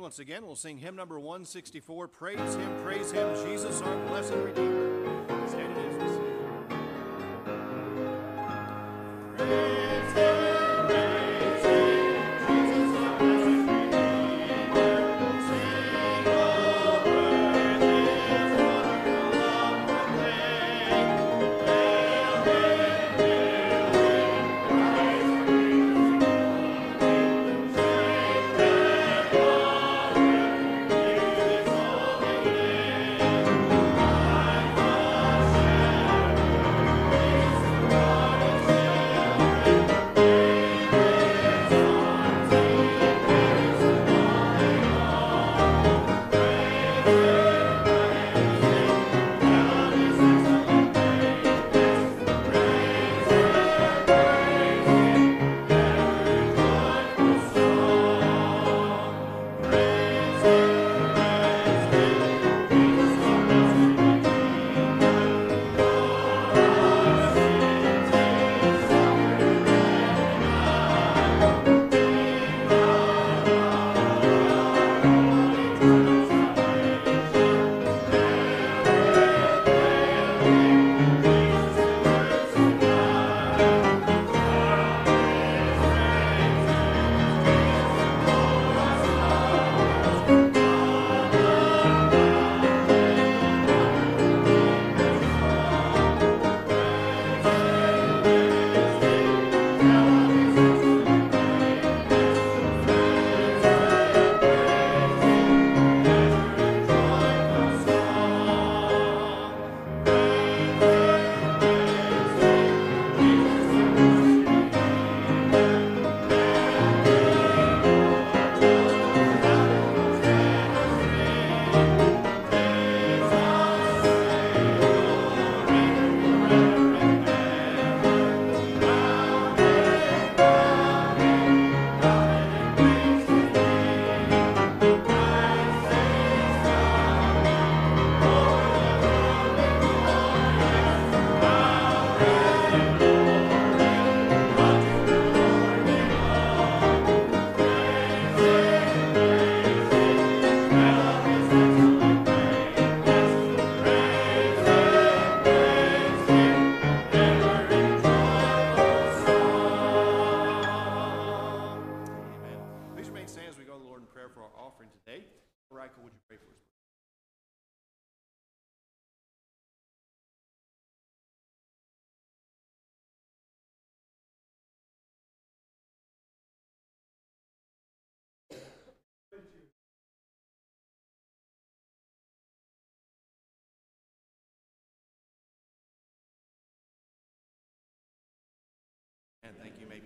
stand once again. We'll sing hymn number 164 Praise Him, Praise Him, Jesus, our blessed Redeemer. Stand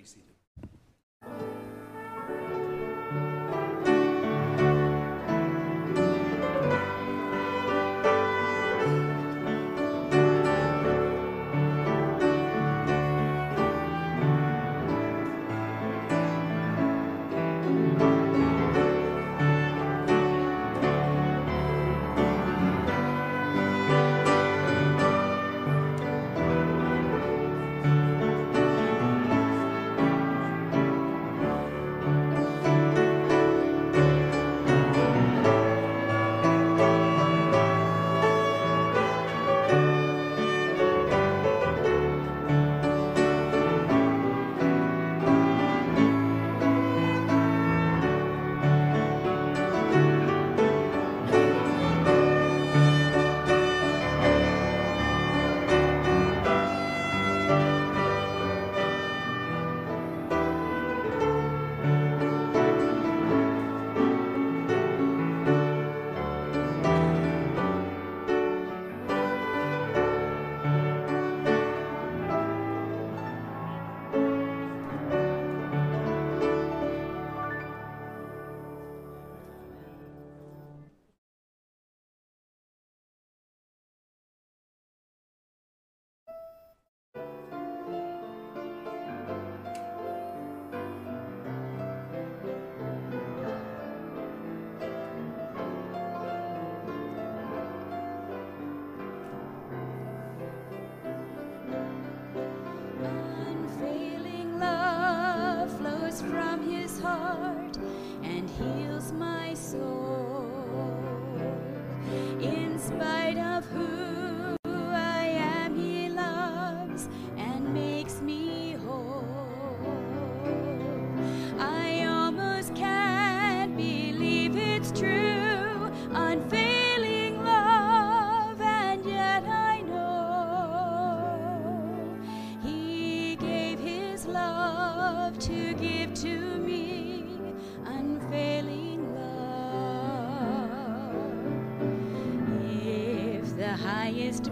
be seated.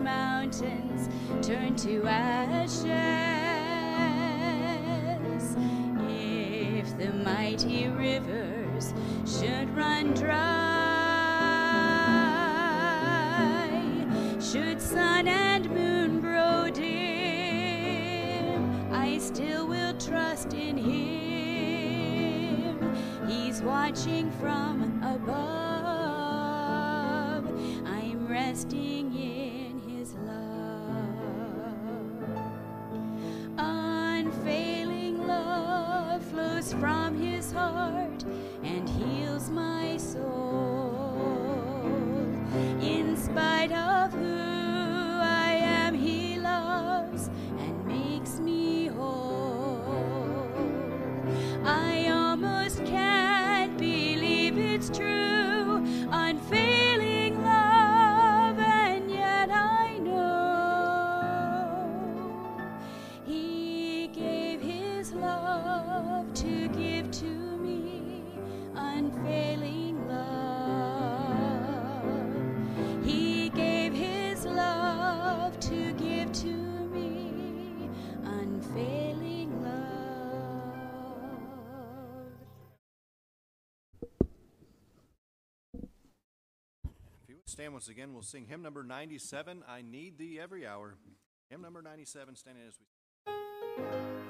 mountains turn to ashes. If the mighty rivers should run dry, should sun and moon grow dim, I still will trust in Him. He's watching from above. I'm resting. heart. Stand once again. We'll sing hymn number 97, I Need Thee Every Hour. Hymn number 97, standing as we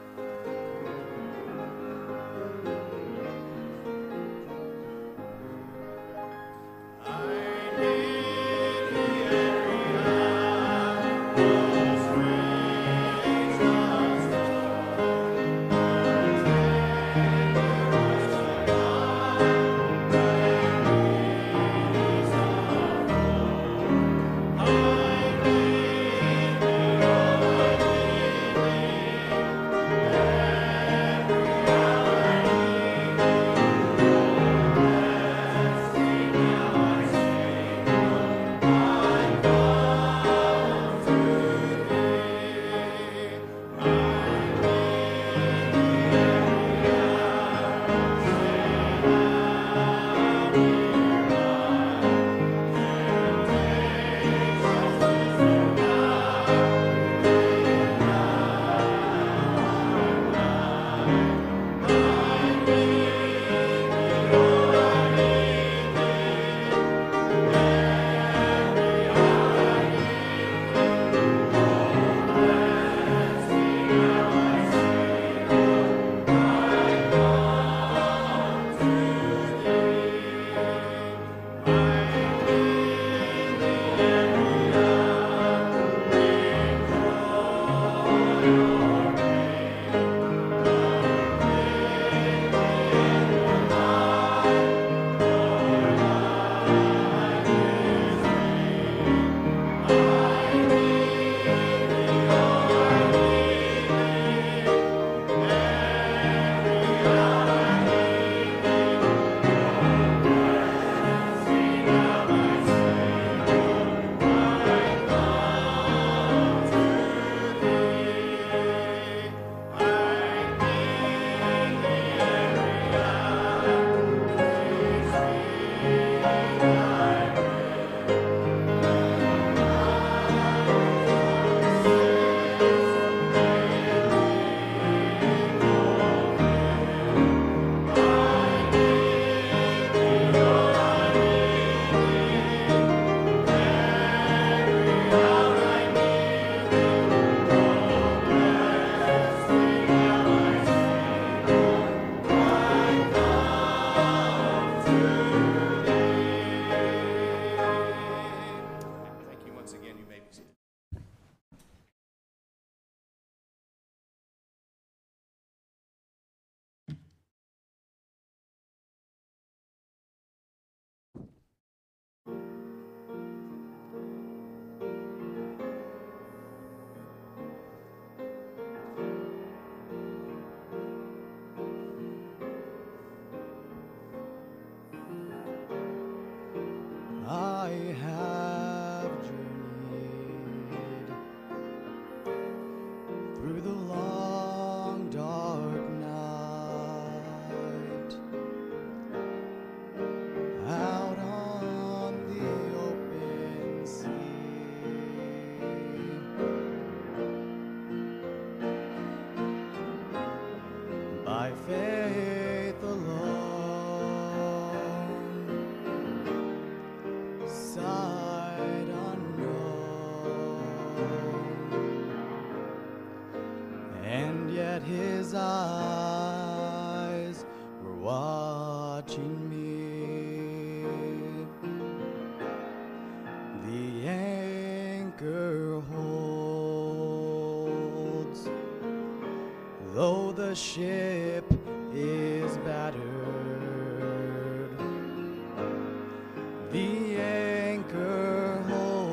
The anchor holds,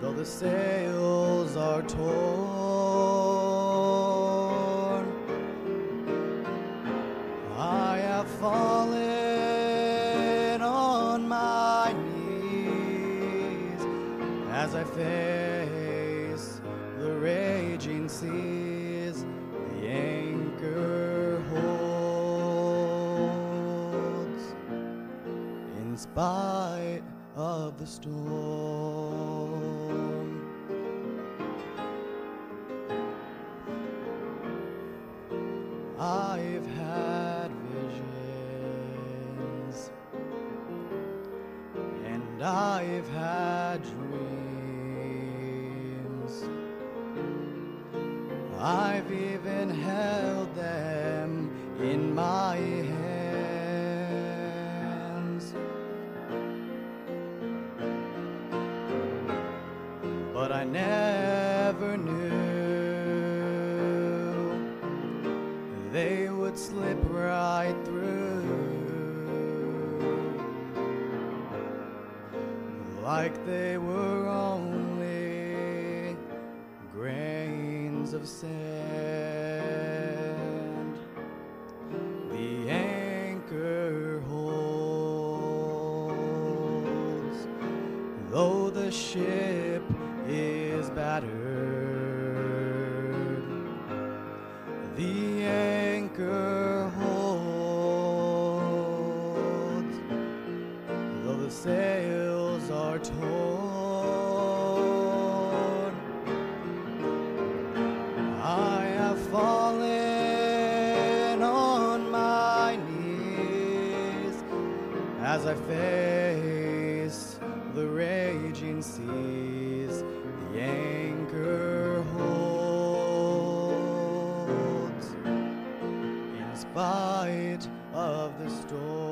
though the sails are torn. I have fallen on my knees as I face spite of the storm. Like they were only grains of sand. The anchor holds, though the ship is battered. As I face the raging seas. The anchor holds in spite of the storm.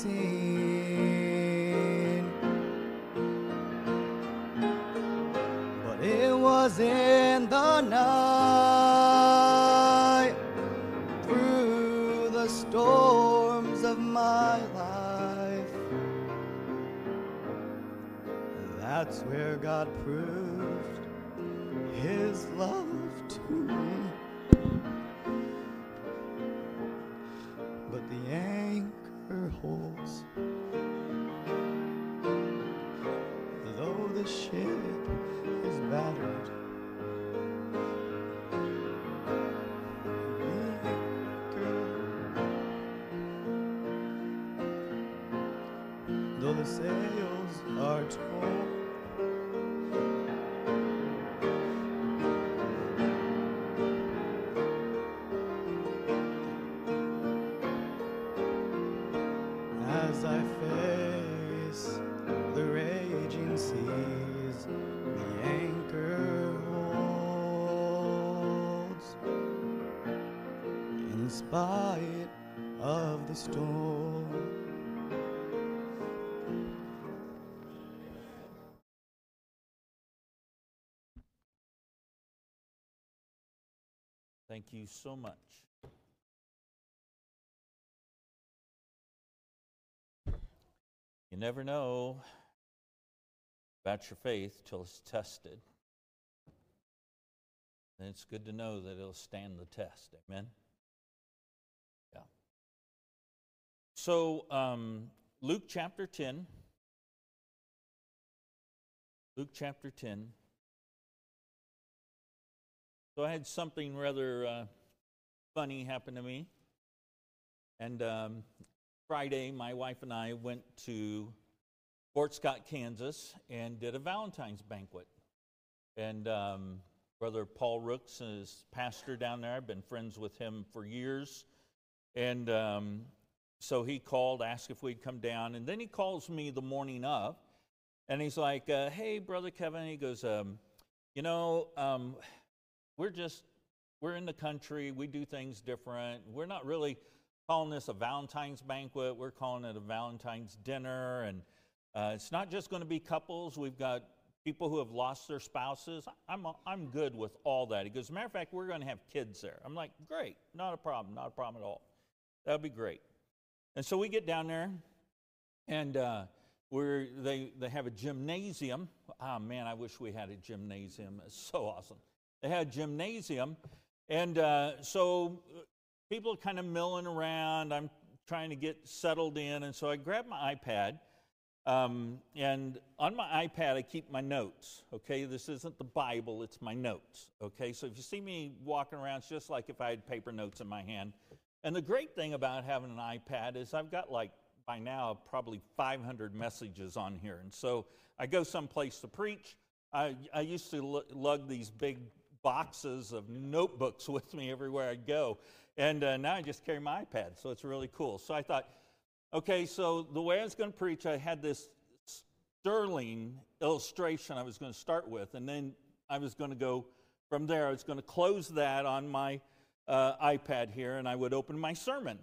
Seen. But it was in the night through the storms of my life. That's where God proved his love Thank you so much. You never know about your faith till it's tested. And it's good to know that it'll stand the test. Amen? Yeah. So, um, Luke chapter 10. Luke chapter 10. So, I had something rather uh, funny happen to me. And um, Friday, my wife and I went to Fort Scott, Kansas, and did a Valentine's banquet. And um, Brother Paul Rooks is pastor down there. I've been friends with him for years. And um, so he called, asked if we'd come down. And then he calls me the morning of, and he's like, uh, Hey, Brother Kevin. He goes, um, You know, um, we're just, we're in the country. We do things different. We're not really calling this a Valentine's banquet. We're calling it a Valentine's dinner. And uh, it's not just going to be couples. We've got people who have lost their spouses. I'm, I'm good with all that. He goes, as a matter of fact, we're going to have kids there. I'm like, great, not a problem, not a problem at all. That'll be great. And so we get down there, and uh, we're, they, they have a gymnasium. Oh, man, I wish we had a gymnasium. It's so awesome. They had gymnasium, and uh, so uh, people are kind of milling around. I'm trying to get settled in, and so I grab my iPad um, and on my iPad, I keep my notes. Okay, this isn't the Bible, it's my notes. Okay, so if you see me walking around, it's just like if I had paper notes in my hand. And the great thing about having an iPad is I've got like by now probably 500 messages on here. And so I go someplace to preach. I, I used to lug these big boxes of notebooks with me everywhere I go. And uh, now I just carry my iPad, so it's really cool. So I thought, Okay, so the way I was going to preach, I had this sterling illustration I was going to start with, and then I was going to go from there. I was going to close that on my uh, iPad here, and I would open my sermon.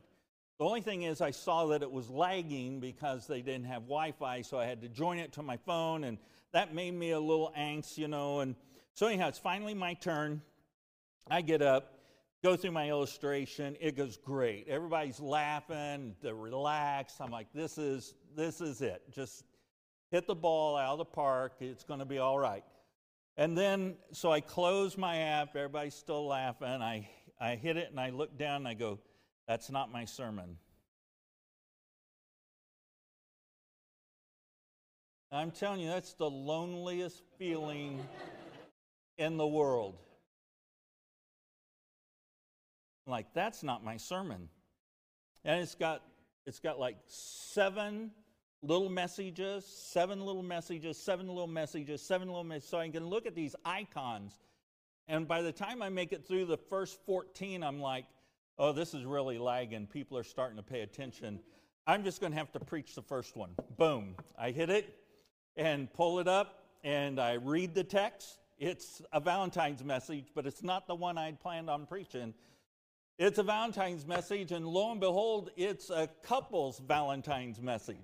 The only thing is, I saw that it was lagging because they didn't have Wi Fi, so I had to join it to my phone, and that made me a little angst, you know. And so, anyhow, it's finally my turn. I get up, go through my illustration. It goes great. Everybody's laughing, they're relaxed. I'm like, this is this is it. Just hit the ball out of the park. It's going to be all right. And then, so I close my app. Everybody's still laughing. I I hit it and I look down and I go, that's not my sermon. I'm telling you, that's the loneliest feeling in the world. Like, that's not my sermon. And it's got it's got like seven little messages, seven little messages, seven little messages, seven little messages. So I can look at these icons. And by the time I make it through the first 14, I'm like, oh, this is really lagging. People are starting to pay attention. I'm just going to have to preach the first one. Boom. I hit it and pull it up and I read the text. It's a Valentine's message, but it's not the one I'd planned on preaching. It's a Valentine's message, and lo and behold, it's a couple's Valentine's message.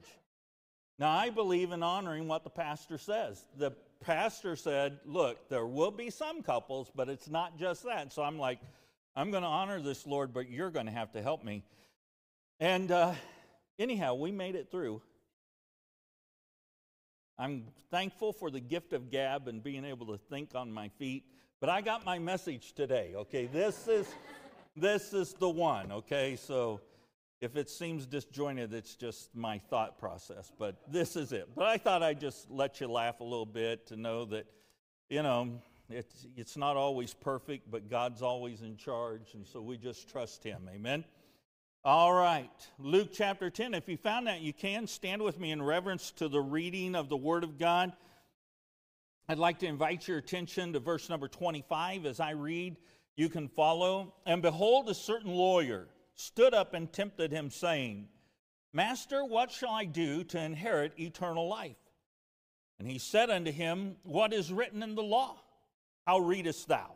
Now, I believe in honoring what the pastor says. The pastor said, Look, there will be some couples, but it's not just that. So I'm like, I'm going to honor this, Lord, but you're going to have to help me. And uh, anyhow, we made it through. I'm thankful for the gift of gab and being able to think on my feet. But I got my message today, okay? This is this is the one, okay? So if it seems disjointed, it's just my thought process, but this is it. But I thought I'd just let you laugh a little bit to know that, you know, it's, it's not always perfect, but God's always in charge, and so we just trust Him. Amen? All right, Luke chapter 10. If you found that, you can stand with me in reverence to the reading of the Word of God. I'd like to invite your attention to verse number 25 as I read you can follow. And behold, a certain lawyer stood up and tempted him, saying, Master, what shall I do to inherit eternal life? And he said unto him, What is written in the law? How readest thou?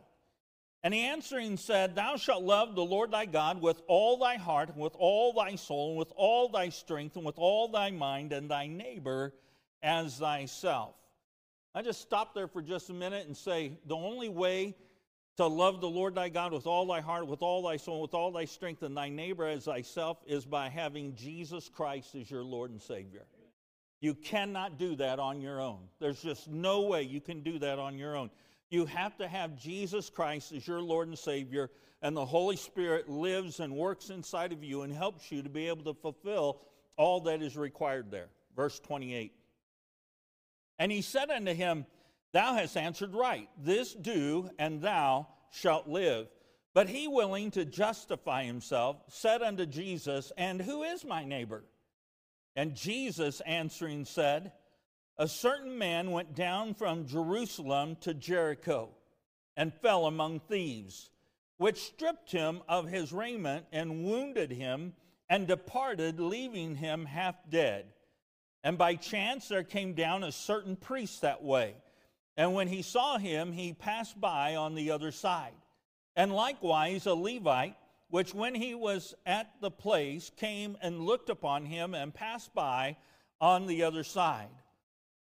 And he answering said, Thou shalt love the Lord thy God with all thy heart, and with all thy soul, and with all thy strength, and with all thy mind, and thy neighbor as thyself. I just stop there for just a minute and say, the only way to love the Lord thy God with all thy heart, with all thy soul, with all thy strength, and thy neighbor as thyself is by having Jesus Christ as your Lord and Savior. You cannot do that on your own. There's just no way you can do that on your own. You have to have Jesus Christ as your Lord and Savior, and the Holy Spirit lives and works inside of you and helps you to be able to fulfill all that is required there. Verse 28. And he said unto him, Thou hast answered right. This do, and thou shalt live. But he, willing to justify himself, said unto Jesus, And who is my neighbor? And Jesus answering said, A certain man went down from Jerusalem to Jericho and fell among thieves, which stripped him of his raiment and wounded him and departed, leaving him half dead. And by chance there came down a certain priest that way. And when he saw him, he passed by on the other side. And likewise a Levite, which when he was at the place came and looked upon him and passed by on the other side.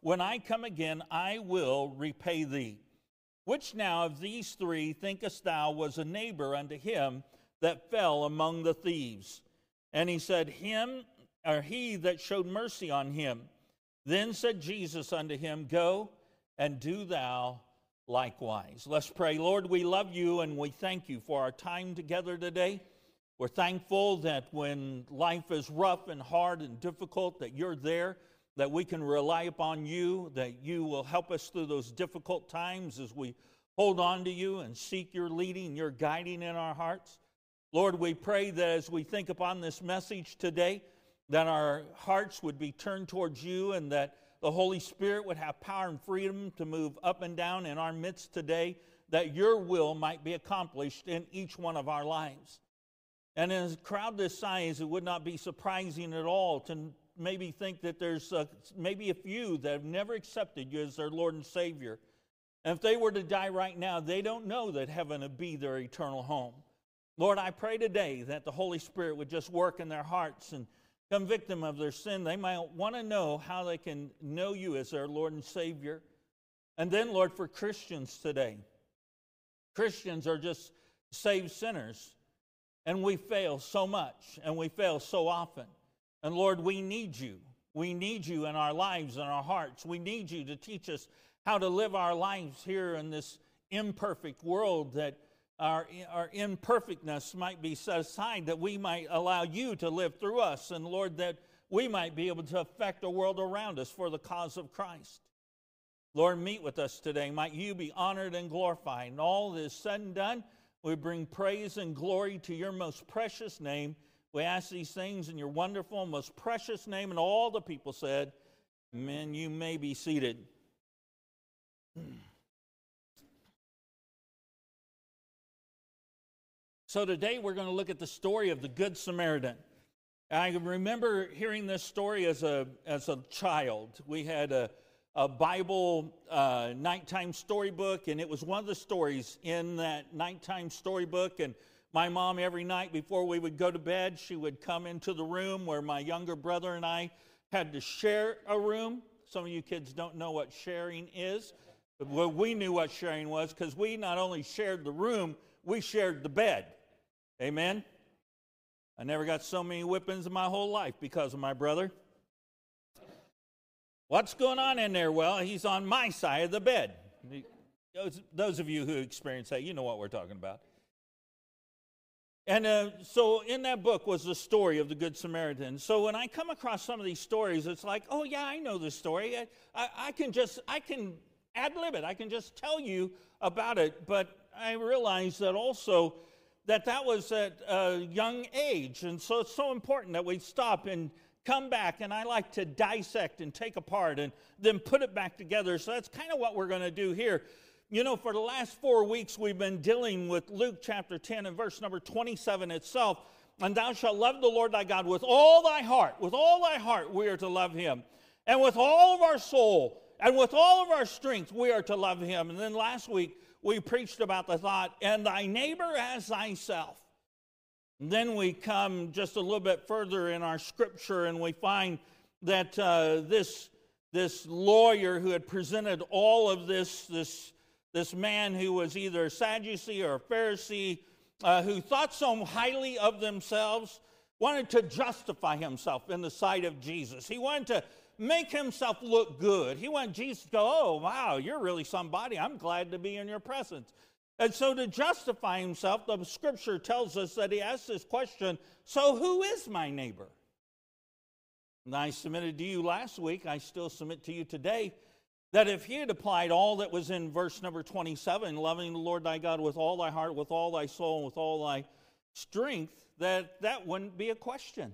when I come again, I will repay thee. Which now of these three thinkest thou was a neighbor unto him that fell among the thieves? And he said, Him or he that showed mercy on him. Then said Jesus unto him, Go and do thou likewise. Let's pray. Lord, we love you and we thank you for our time together today. We're thankful that when life is rough and hard and difficult, that you're there, that we can rely upon you, that you will help us through those difficult times as we hold on to you and seek your leading, your guiding in our hearts. Lord, we pray that as we think upon this message today, that our hearts would be turned towards you and that the Holy Spirit would have power and freedom to move up and down in our midst today, that your will might be accomplished in each one of our lives. And in a crowd this size, it would not be surprising at all to maybe think that there's a, maybe a few that have never accepted you as their Lord and Savior. And if they were to die right now, they don't know that heaven would be their eternal home. Lord, I pray today that the Holy Spirit would just work in their hearts and convict them of their sin. They might want to know how they can know you as their Lord and Savior. And then, Lord, for Christians today, Christians are just saved sinners, and we fail so much, and we fail so often. And Lord, we need you. We need you in our lives and our hearts. We need you to teach us how to live our lives here in this imperfect world that our, our imperfectness might be set aside, that we might allow you to live through us, and Lord, that we might be able to affect the world around us for the cause of Christ. Lord, meet with us today. Might you be honored and glorified. And all that is said and done, we bring praise and glory to your most precious name. We ask these things in your wonderful, most precious name. And all the people said, Amen. You may be seated. So today we're going to look at the story of the Good Samaritan. I remember hearing this story as a, as a child. We had a, a Bible uh, nighttime storybook, and it was one of the stories in that nighttime storybook. And my mom, every night before we would go to bed, she would come into the room where my younger brother and I had to share a room. Some of you kids don't know what sharing is, but we knew what sharing was because we not only shared the room, we shared the bed. Amen? I never got so many whippings in my whole life because of my brother. What's going on in there? Well, he's on my side of the bed. Those, those of you who experience that, you know what we're talking about. And uh, so in that book was the story of the Good Samaritan. So when I come across some of these stories, it's like, oh yeah, I know this story. I, I, I can just, I can ad lib it. I can just tell you about it. But I realize that also that that was at a young age. And so it's so important that we stop and come back. And I like to dissect and take apart and then put it back together. So that's kind of what we're going to do here. You know, for the last four weeks, we've been dealing with Luke chapter 10 and verse number 27 itself. And thou shalt love the Lord thy God with all thy heart. With all thy heart, we are to love him. And with all of our soul and with all of our strength, we are to love him. And then last week, we preached about the thought, and thy neighbor as thyself. And then we come just a little bit further in our scripture and we find that uh, this, this lawyer who had presented all of this, this, this man who was either a Sadducee or a Pharisee, uh, who thought so highly of themselves, wanted to justify himself in the sight of Jesus. He wanted to make himself look good. He wanted Jesus to go, Oh, wow, you're really somebody. I'm glad to be in your presence. And so, to justify himself, the scripture tells us that he asked this question So, who is my neighbor? And I submitted to you last week, I still submit to you today, that if he had applied all that was in verse number 27, loving the Lord thy God with all thy heart, with all thy soul, and with all thy strength, that that wouldn't be a question.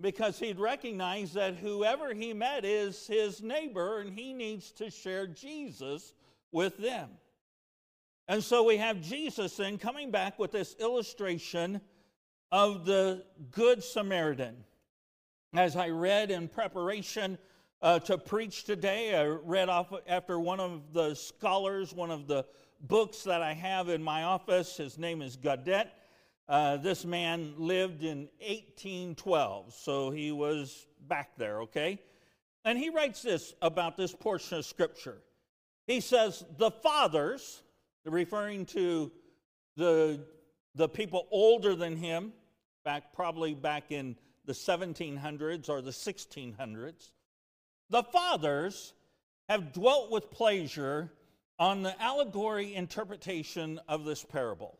Because he'd recognize that whoever he met is his neighbor and he needs to share Jesus with them. And so we have Jesus then coming back with this illustration of the Good Samaritan. As I read in preparation uh, to preach today, I read off after one of the scholars, one of the books that I have in my office. His name is Godet. Uh, this man lived in 1812, so he was back there, okay? And he writes this about this portion of Scripture. He says, The fathers, referring to the, the people older than him, back probably back in the 1700s or the 1600s, the fathers have dwelt with pleasure on the allegory interpretation of this parable.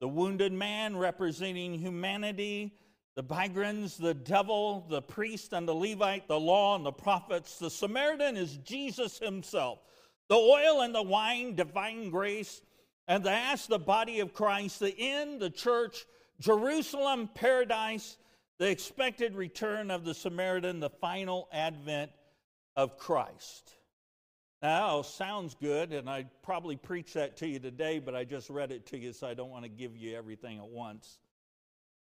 The wounded man representing humanity, the migrants, the devil, the priest and the Levite, the law and the prophets. The Samaritan is Jesus himself the oil and the wine, divine grace, and the ass, the body of Christ, the inn, the church, Jerusalem, paradise, the expected return of the Samaritan, the final advent of Christ. Now, sounds good, and I probably preach that to you today, but I just read it to you, so I don't want to give you everything at once.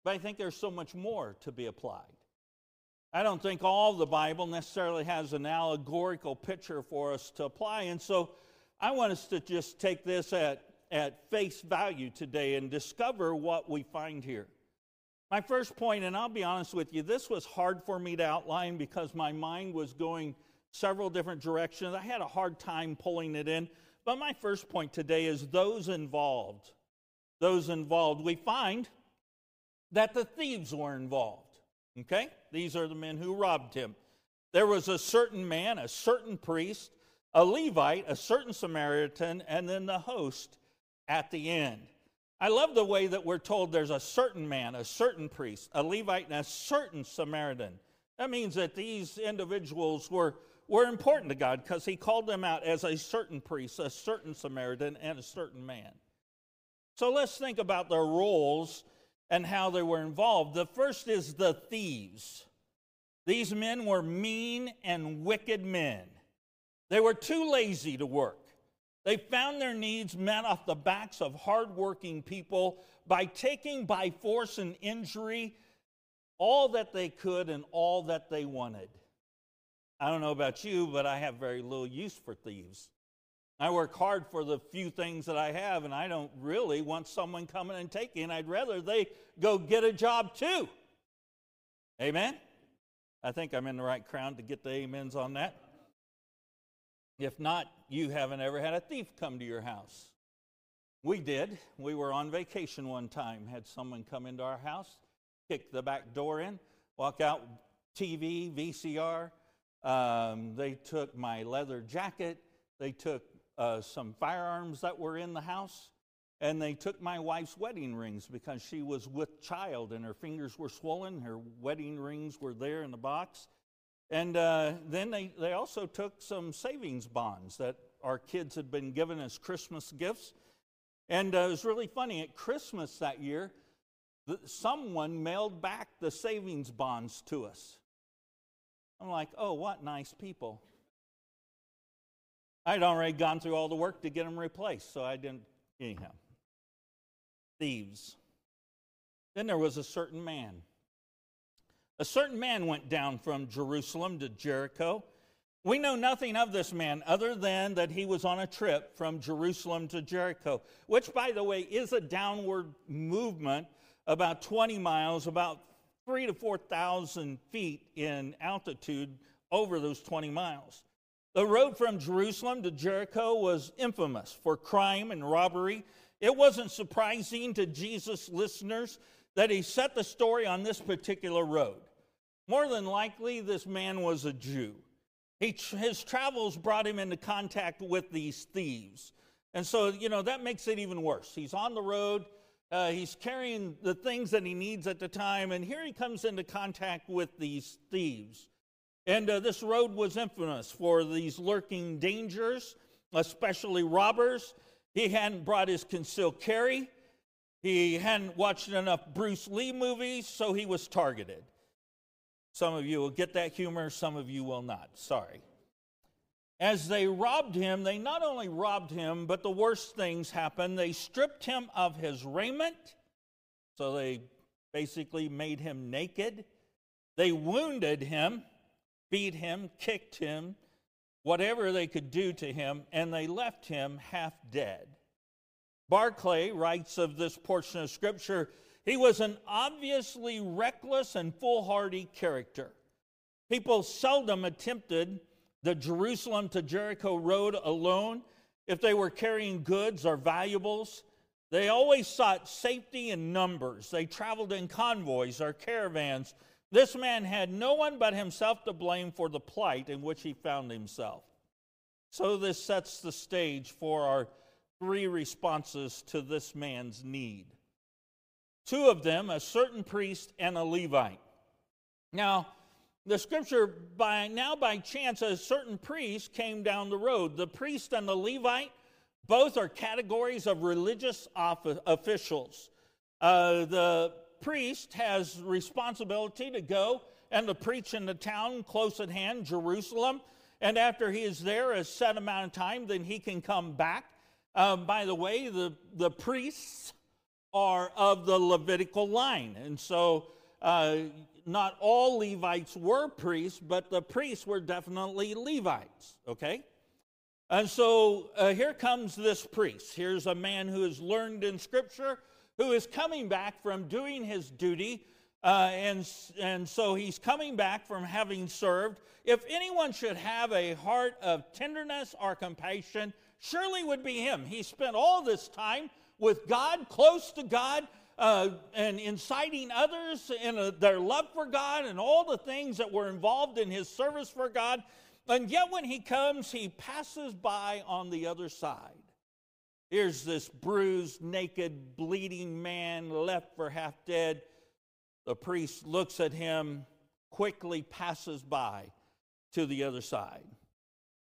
But I think there's so much more to be applied. I don't think all the Bible necessarily has an allegorical picture for us to apply. And so I want us to just take this at, at face value today and discover what we find here. My first point, and I'll be honest with you, this was hard for me to outline because my mind was going several different directions. I had a hard time pulling it in. But my first point today is those involved. Those involved. We find that the thieves were involved. Okay? These are the men who robbed him. There was a certain man, a certain priest, a Levite, a certain Samaritan, and then the host at the end. I love the way that we're told there's a certain man, a certain priest, a Levite, and a certain Samaritan. That means that these individuals were, were important to God because he called them out as a certain priest, a certain Samaritan, and a certain man. So let's think about their roles and how they were involved. The first is the thieves. These men were mean and wicked men. They were too lazy to work. They found their needs met off the backs of hardworking people by taking by force and injury all that they could and all that they wanted. I don't know about you, but I have very little use for thieves. I work hard for the few things that I have, and I don't really want someone coming and taking. I'd rather they go get a job too. Amen? I think I'm in the right crowd to get the amens on that. If not, you haven't ever had a thief come to your house. We did. We were on vacation one time, had someone come into our house, kick the back door in, walk out, TV, VCR. Um, they took my leather jacket. They took uh, some firearms that were in the house, and they took my wife's wedding rings because she was with child and her fingers were swollen. Her wedding rings were there in the box. And uh, then they, they also took some savings bonds that our kids had been given as Christmas gifts. And uh, it was really funny. At Christmas that year, the, someone mailed back the savings bonds to us. I'm like, oh, what nice people. I'd already gone through all the work to get them replaced, so I didn't, anyhow. Thieves. Then there was a certain man. A certain man went down from Jerusalem to Jericho. We know nothing of this man other than that he was on a trip from Jerusalem to Jericho, which, by the way, is a downward movement about 20 miles, about three to 4,000 feet in altitude over those 20 miles. The road from Jerusalem to Jericho was infamous for crime and robbery. It wasn't surprising to Jesus' listeners that he set the story on this particular road. More than likely, this man was a Jew. He, his travels brought him into contact with these thieves. And so, you know, that makes it even worse. He's on the road, uh, he's carrying the things that he needs at the time, and here he comes into contact with these thieves. And uh, this road was infamous for these lurking dangers, especially robbers. He hadn't brought his concealed carry. He hadn't watched enough Bruce Lee movies, so he was targeted. Some of you will get that humor, some of you will not. Sorry. As they robbed him, they not only robbed him, but the worst things happened. They stripped him of his raiment, so they basically made him naked. They wounded him, beat him, kicked him, whatever they could do to him, and they left him half dead. Barclay writes of this portion of Scripture he was an obviously reckless and foolhardy character. People seldom attempted the Jerusalem to Jericho road alone if they were carrying goods or valuables. They always sought safety in numbers. They traveled in convoys or caravans. This man had no one but himself to blame for the plight in which he found himself. So, this sets the stage for our three responses to this man's need. Two of them, a certain priest and a Levite. Now, the scripture, by now by chance, a certain priest came down the road. The priest and the Levite, both are categories of religious officials. Uh, the priest has responsibility to go and to preach in the town close at hand, Jerusalem. And after he is there a set amount of time, then he can come back. Um, by the way, the, the priests are of the Levitical line. And so uh, not all Levites were priests, but the priests were definitely Levites, okay? And so uh, here comes this priest. Here's a man who has learned in Scripture, who is coming back from doing his duty. Uh, and, and so he's coming back from having served. If anyone should have a heart of tenderness or compassion, surely would be him. He spent all this time with God, close to God, uh, and inciting others in a, their love for God and all the things that were involved in his service for God. And yet, when he comes, he passes by on the other side. Here's this bruised, naked, bleeding man left for half dead. The priest looks at him, quickly passes by to the other side.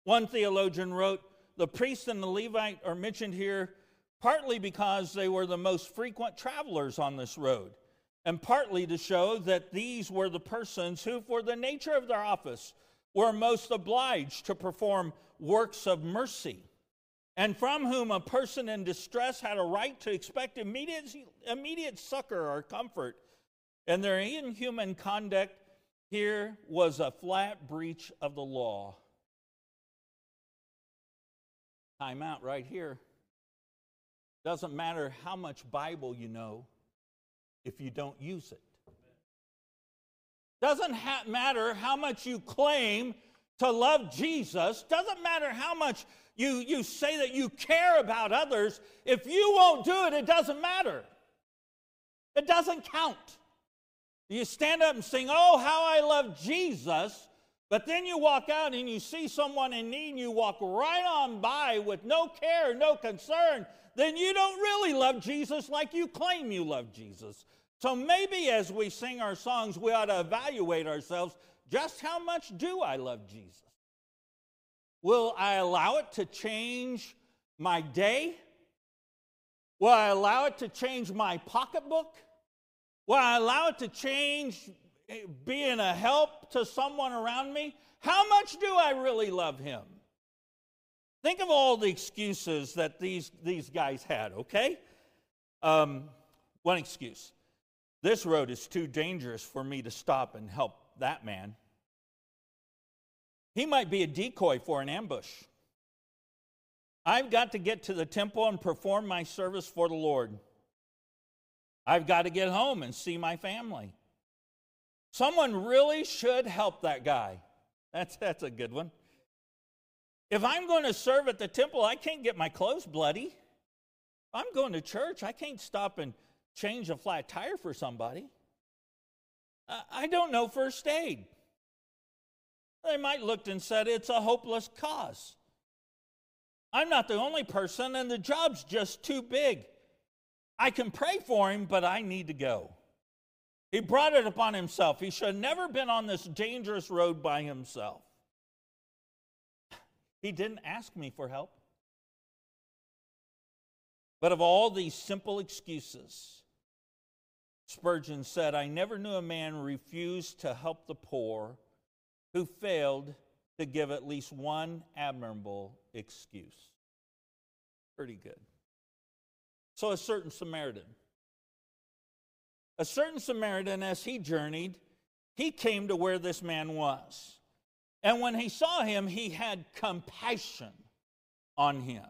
One theologian wrote, The priest and the Levite are mentioned here partly because they were the most frequent travelers on this road, and partly to show that these were the persons who, for the nature of their office, were most obliged to perform works of mercy, and from whom a person in distress had a right to expect immediate, immediate succor or comfort. And their inhuman conduct here was a flat breach of the law. Time out right here. Doesn't matter how much Bible you know if you don't use it. Doesn't ha- matter how much you claim to love Jesus. Doesn't matter how much you, you say that you care about others. If you won't do it, it doesn't matter. It doesn't count. You stand up and sing, Oh, how I love Jesus, but then you walk out and you see someone in need and you walk right on by with no care, no concern then you don't really love Jesus like you claim you love Jesus. So maybe as we sing our songs, we ought to evaluate ourselves just how much do I love Jesus? Will I allow it to change my day? Will I allow it to change my pocketbook? Will I allow it to change eh, being a help to someone around me? How much do I really love him? Think of all the excuses that these, these guys had, okay? Um, one excuse This road is too dangerous for me to stop and help that man. He might be a decoy for an ambush. I've got to get to the temple and perform my service for the Lord. I've got to get home and see my family. Someone really should help that guy. That's, that's a good one. If I'm going to serve at the temple, I can't get my clothes bloody. If I'm going to church, I can't stop and change a flat tire for somebody. I don't know first aid. They might looked and said it's a hopeless cause. I'm not the only person, and the job's just too big. I can pray for him, but I need to go. He brought it upon himself. He should have never been on this dangerous road by himself. He didn't ask me for help. But of all these simple excuses, Spurgeon said, I never knew a man refuse to help the poor who failed to give at least one admirable excuse. Pretty good. So, a certain Samaritan. A certain Samaritan, as he journeyed, he came to where this man was. And when he saw him, he had compassion on him.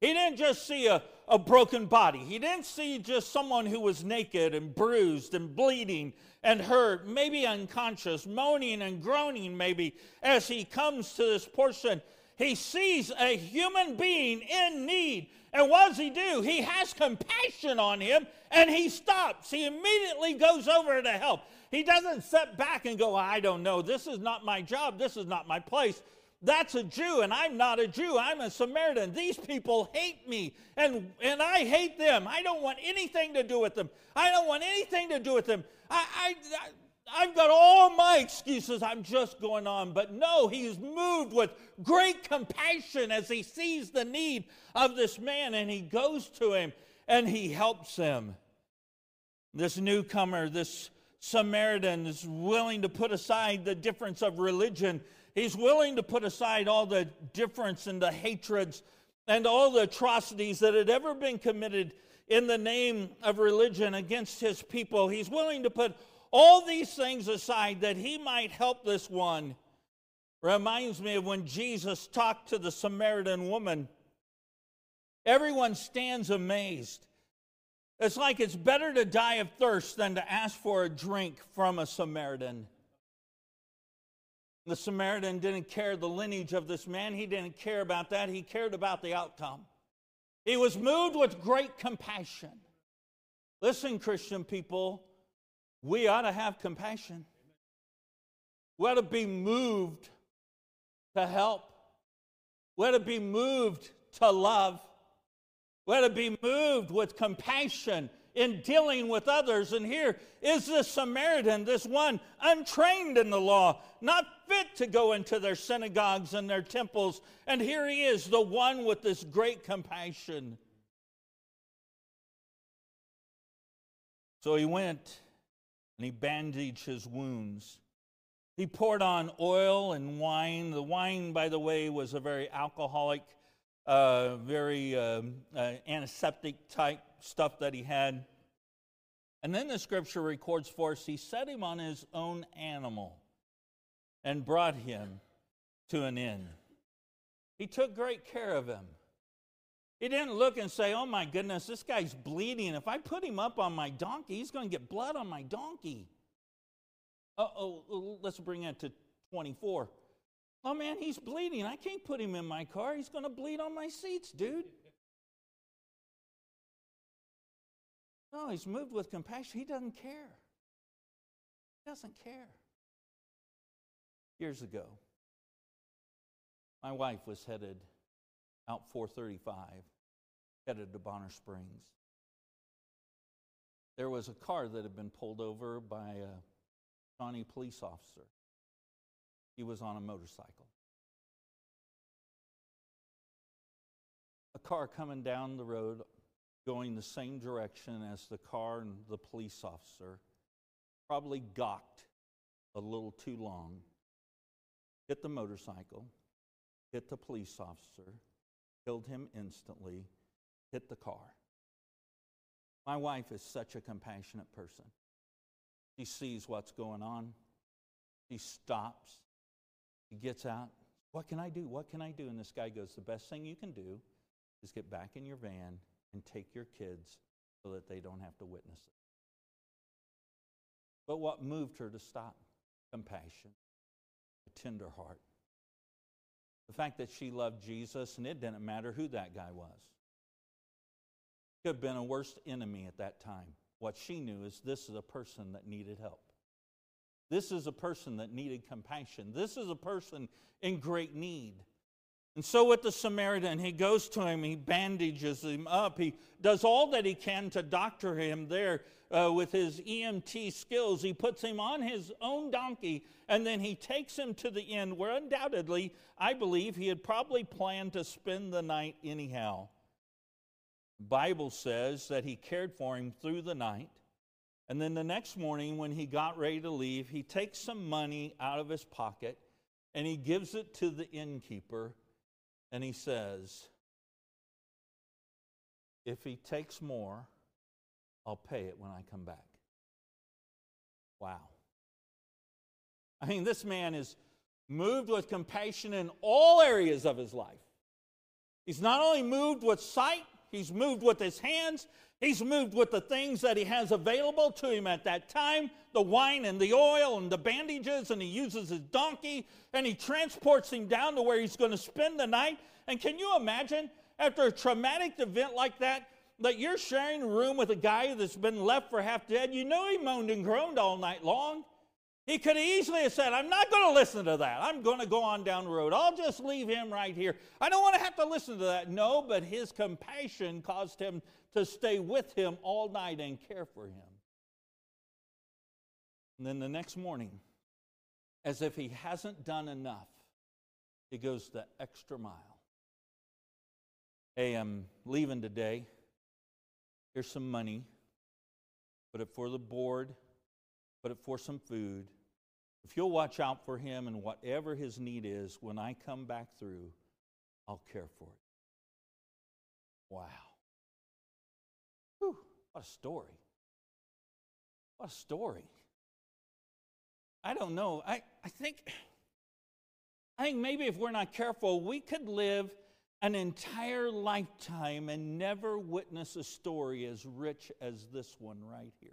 He didn't just see a, a broken body, he didn't see just someone who was naked and bruised and bleeding and hurt, maybe unconscious, moaning and groaning, maybe, as he comes to this portion. He sees a human being in need. And what does he do? He has compassion on him and he stops. He immediately goes over to help. He doesn't sit back and go, I don't know. This is not my job. This is not my place. That's a Jew, and I'm not a Jew. I'm a Samaritan. These people hate me, and, and I hate them. I don't want anything to do with them. I don't want anything to do with them. I, I, I, I've got all my excuses. I'm just going on. But no, he's moved with great compassion as he sees the need of this man, and he goes to him and he helps him. This newcomer, this Samaritan, is willing to put aside the difference of religion He's willing to put aside all the difference and the hatreds and all the atrocities that had ever been committed in the name of religion against his people. He's willing to put all these things aside that he might help this one. Reminds me of when Jesus talked to the Samaritan woman. Everyone stands amazed. It's like it's better to die of thirst than to ask for a drink from a Samaritan. The Samaritan didn't care the lineage of this man. He didn't care about that. He cared about the outcome. He was moved with great compassion. Listen, Christian people, we ought to have compassion. We ought to be moved to help. We ought to be moved to love. Ought to be moved with compassion in dealing with others. And here is this Samaritan, this one untrained in the law, not fit to go into their synagogues and their temples. And here he is, the one with this great compassion. So he went and he bandaged his wounds. He poured on oil and wine. The wine, by the way, was a very alcoholic, uh, very uh, uh, antiseptic type stuff that he had. And then the scripture records for us he set him on his own animal and brought him to an inn. He took great care of him. He didn't look and say, Oh my goodness, this guy's bleeding. If I put him up on my donkey, he's going to get blood on my donkey. Uh oh, let's bring it to 24. Oh man, he's bleeding. I can't put him in my car. He's going to bleed on my seats, dude. No, he's moved with compassion. He doesn't care. He doesn't care. Years ago, my wife was headed out 435, headed to Bonner Springs. There was a car that had been pulled over by a Shawnee police officer. He was on a motorcycle. A car coming down the road going the same direction as the car and the police officer, probably gawked a little too long, hit the motorcycle, hit the police officer, killed him instantly, hit the car. My wife is such a compassionate person. She sees what's going on. She stops. She gets out. What can I do? What can I do? And this guy goes, The best thing you can do is get back in your van and take your kids so that they don't have to witness it. But what moved her to stop? Compassion, a tender heart. The fact that she loved Jesus, and it didn't matter who that guy was. Could have been a worst enemy at that time. What she knew is this is a person that needed help. This is a person that needed compassion. This is a person in great need. And so, with the Samaritan, he goes to him, he bandages him up, he does all that he can to doctor him there uh, with his EMT skills. He puts him on his own donkey, and then he takes him to the inn where undoubtedly, I believe, he had probably planned to spend the night anyhow. Bible says that he cared for him through the night. And then the next morning, when he got ready to leave, he takes some money out of his pocket and he gives it to the innkeeper and he says, If he takes more, I'll pay it when I come back. Wow. I mean, this man is moved with compassion in all areas of his life. He's not only moved with sight, he's moved with his hands, he's moved with the things that he has available to him at that time the wine and the oil and the bandages, and he uses his donkey and he transports him down to where he's going to spend the night. And can you imagine, after a traumatic event like that, that you're sharing a room with a guy that's been left for half dead? You know he moaned and groaned all night long. He could easily have said, I'm not going to listen to that. I'm going to go on down the road. I'll just leave him right here. I don't want to have to listen to that. No, but his compassion caused him to stay with him all night and care for him. And then the next morning, as if he hasn't done enough, he goes the extra mile. Hey, I'm leaving today. Here's some money. Put it for the board, put it for some food. If you'll watch out for him and whatever his need is, when I come back through, I'll care for it. Wow. What a story. What a story. I don't know. I, I think I think maybe if we're not careful, we could live an entire lifetime and never witness a story as rich as this one right here.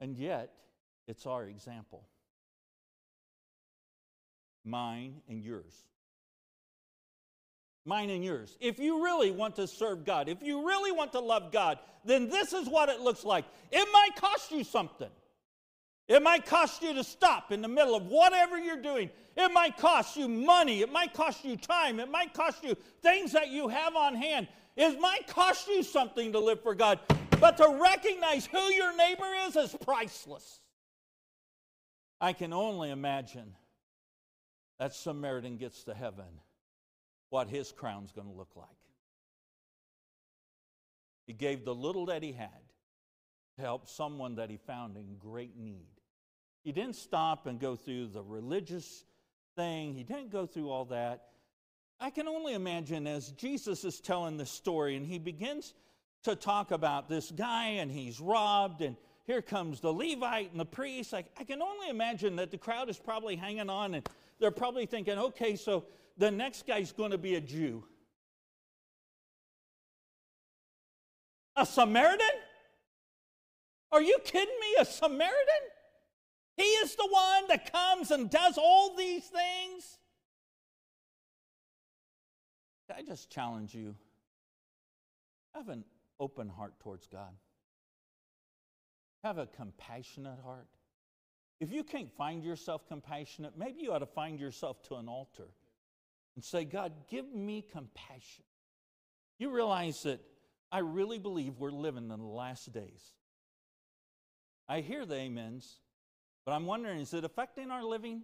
And yet, it's our example. Mine and yours. Mine and yours. If you really want to serve God, if you really want to love God, then this is what it looks like. It might cost you something. It might cost you to stop in the middle of whatever you're doing. It might cost you money. It might cost you time. It might cost you things that you have on hand. It might cost you something to live for God. But to recognize who your neighbor is is priceless. I can only imagine that Samaritan gets to heaven, what his crown's going to look like. He gave the little that he had to help someone that he found in great need. He didn't stop and go through the religious thing, he didn't go through all that. I can only imagine as Jesus is telling this story and he begins to talk about this guy and he's robbed and here comes the Levite and the priest. I, I can only imagine that the crowd is probably hanging on and they're probably thinking, okay, so the next guy's going to be a Jew. A Samaritan? Are you kidding me? A Samaritan? He is the one that comes and does all these things. I just challenge you have an open heart towards God, have a compassionate heart. If you can't find yourself compassionate, maybe you ought to find yourself to an altar and say, God, give me compassion. You realize that I really believe we're living in the last days. I hear the amens. But I'm wondering, is it affecting our living?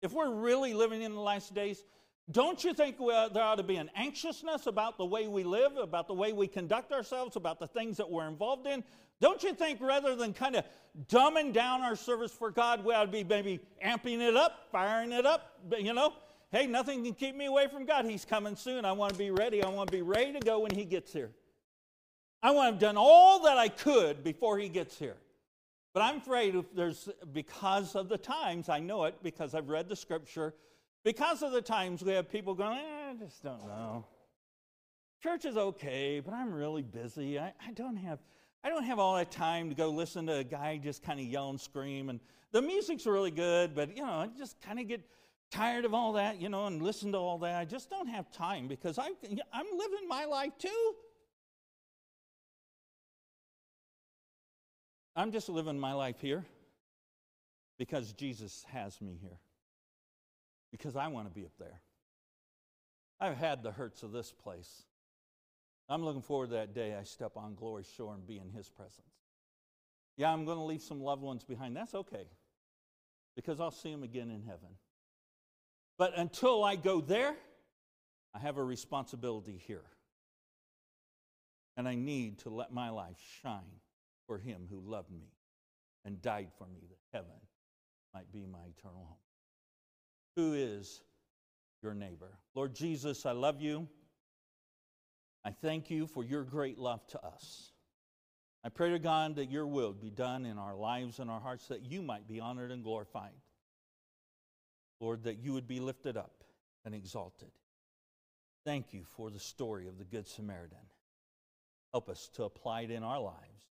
If we're really living in the last days, don't you think there ought to be an anxiousness about the way we live, about the way we conduct ourselves, about the things that we're involved in? Don't you think rather than kind of dumbing down our service for God, we ought to be maybe amping it up, firing it up? You know, hey, nothing can keep me away from God. He's coming soon. I want to be ready. I want to be ready to go when He gets here. I want to have done all that I could before he gets here. But I'm afraid if there's, because of the times, I know it because I've read the scripture, because of the times we have people going, eh, I just don't know. Church is okay, but I'm really busy. I, I don't have. I don't have all that time to go listen to a guy just kind of yell and scream. And the music's really good, but you know, I just kind of get tired of all that, you know, and listen to all that. I just don't have time because I, I'm living my life too. I'm just living my life here because Jesus has me here. Because I want to be up there. I've had the hurts of this place. I'm looking forward to that day I step on glory shore and be in his presence. Yeah, I'm going to leave some loved ones behind. That's okay. Because I'll see them again in heaven. But until I go there, I have a responsibility here. And I need to let my life shine for him who loved me and died for me that heaven might be my eternal home. Who is your neighbor? Lord Jesus, I love you. I thank you for your great love to us. I pray to God that your will be done in our lives and our hearts, that you might be honored and glorified. Lord, that you would be lifted up and exalted. Thank you for the story of the Good Samaritan. Help us to apply it in our lives.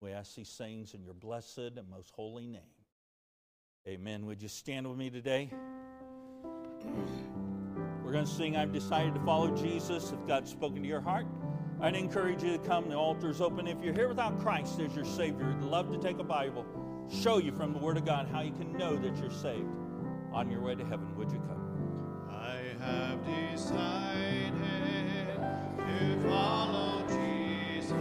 We ask these things in your blessed and most holy name. Amen. Would you stand with me today? We're going to sing I've decided to follow Jesus. If God's spoken to your heart, I'd encourage you to come. The altar's open. If you're here without Christ as your Savior, I'd love to take a Bible, show you from the Word of God how you can know that you're saved on your way to heaven. Would you come? I have decided to follow Jesus.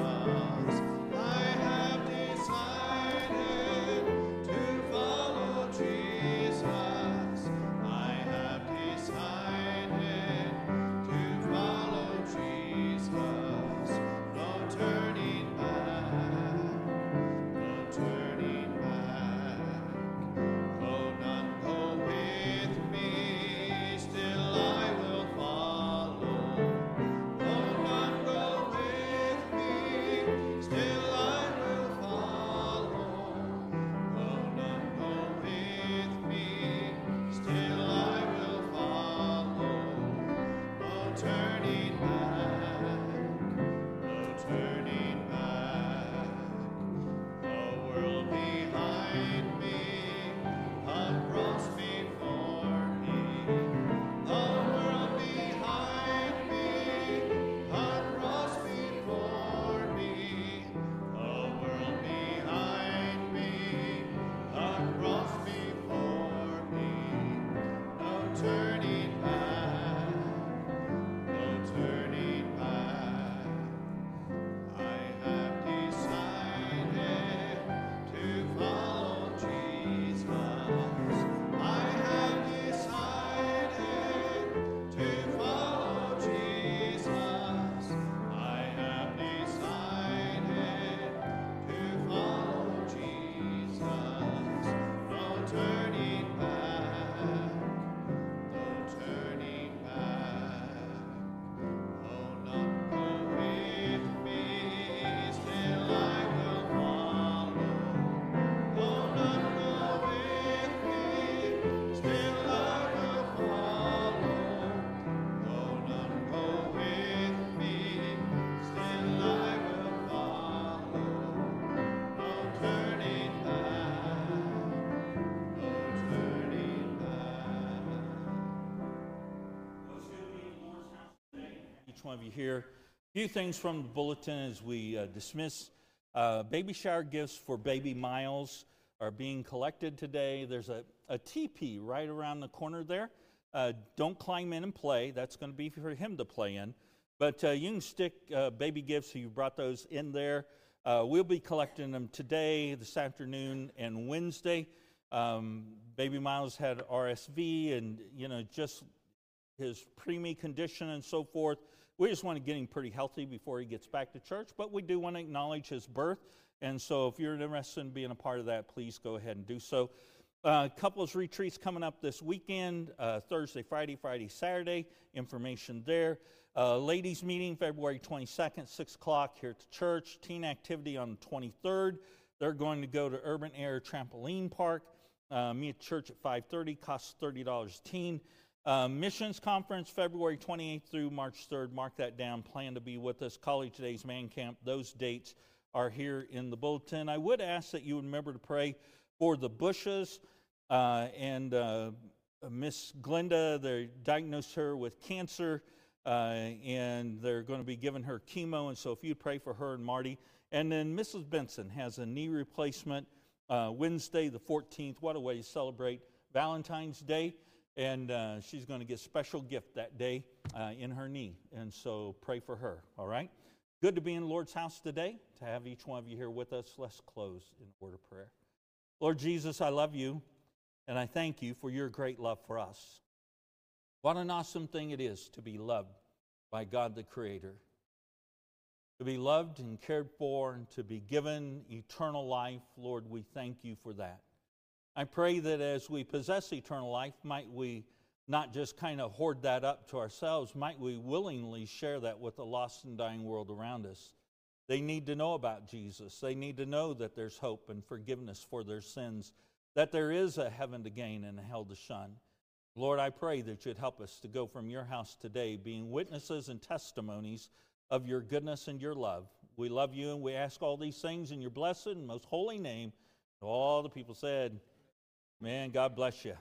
Of you here. A few things from the bulletin as we uh, dismiss. Uh, baby shower gifts for baby Miles are being collected today. There's a, a teepee right around the corner there. Uh, don't climb in and play. That's going to be for him to play in. But uh, you can stick uh, baby gifts, so you brought those in there. Uh, we'll be collecting them today, this afternoon, and Wednesday. Um, baby Miles had RSV and, you know, just his preemie condition and so forth. We just want to get him pretty healthy before he gets back to church, but we do want to acknowledge his birth. And so if you're interested in being a part of that, please go ahead and do so. Uh, couples retreats coming up this weekend uh, Thursday, Friday, Friday, Saturday. Information there. Uh, ladies' meeting February 22nd, 6 o'clock here at the church. Teen activity on the 23rd. They're going to go to Urban Air Trampoline Park. Uh, meet at church at 5.30. Costs $30 a teen. Uh, missions conference February 28th through March 3rd. Mark that down. Plan to be with us. College Days Man Camp. Those dates are here in the bulletin. I would ask that you remember to pray for the Bushes uh, and uh, Miss Glenda. They diagnosed her with cancer, uh, and they're going to be giving her chemo. And so, if you'd pray for her and Marty, and then Mrs. Benson has a knee replacement uh, Wednesday, the 14th. What a way to celebrate Valentine's Day! And uh, she's going to get special gift that day uh, in her knee. And so, pray for her. All right. Good to be in the Lord's house today, to have each one of you here with us. Let's close in a word of prayer. Lord Jesus, I love you, and I thank you for your great love for us. What an awesome thing it is to be loved by God the Creator. To be loved and cared for, and to be given eternal life, Lord, we thank you for that. I pray that as we possess eternal life, might we not just kind of hoard that up to ourselves, might we willingly share that with the lost and dying world around us. They need to know about Jesus. They need to know that there's hope and forgiveness for their sins, that there is a heaven to gain and a hell to shun. Lord, I pray that you'd help us to go from your house today being witnesses and testimonies of your goodness and your love. We love you and we ask all these things in your blessed and most holy name. All the people said, Man, God bless you.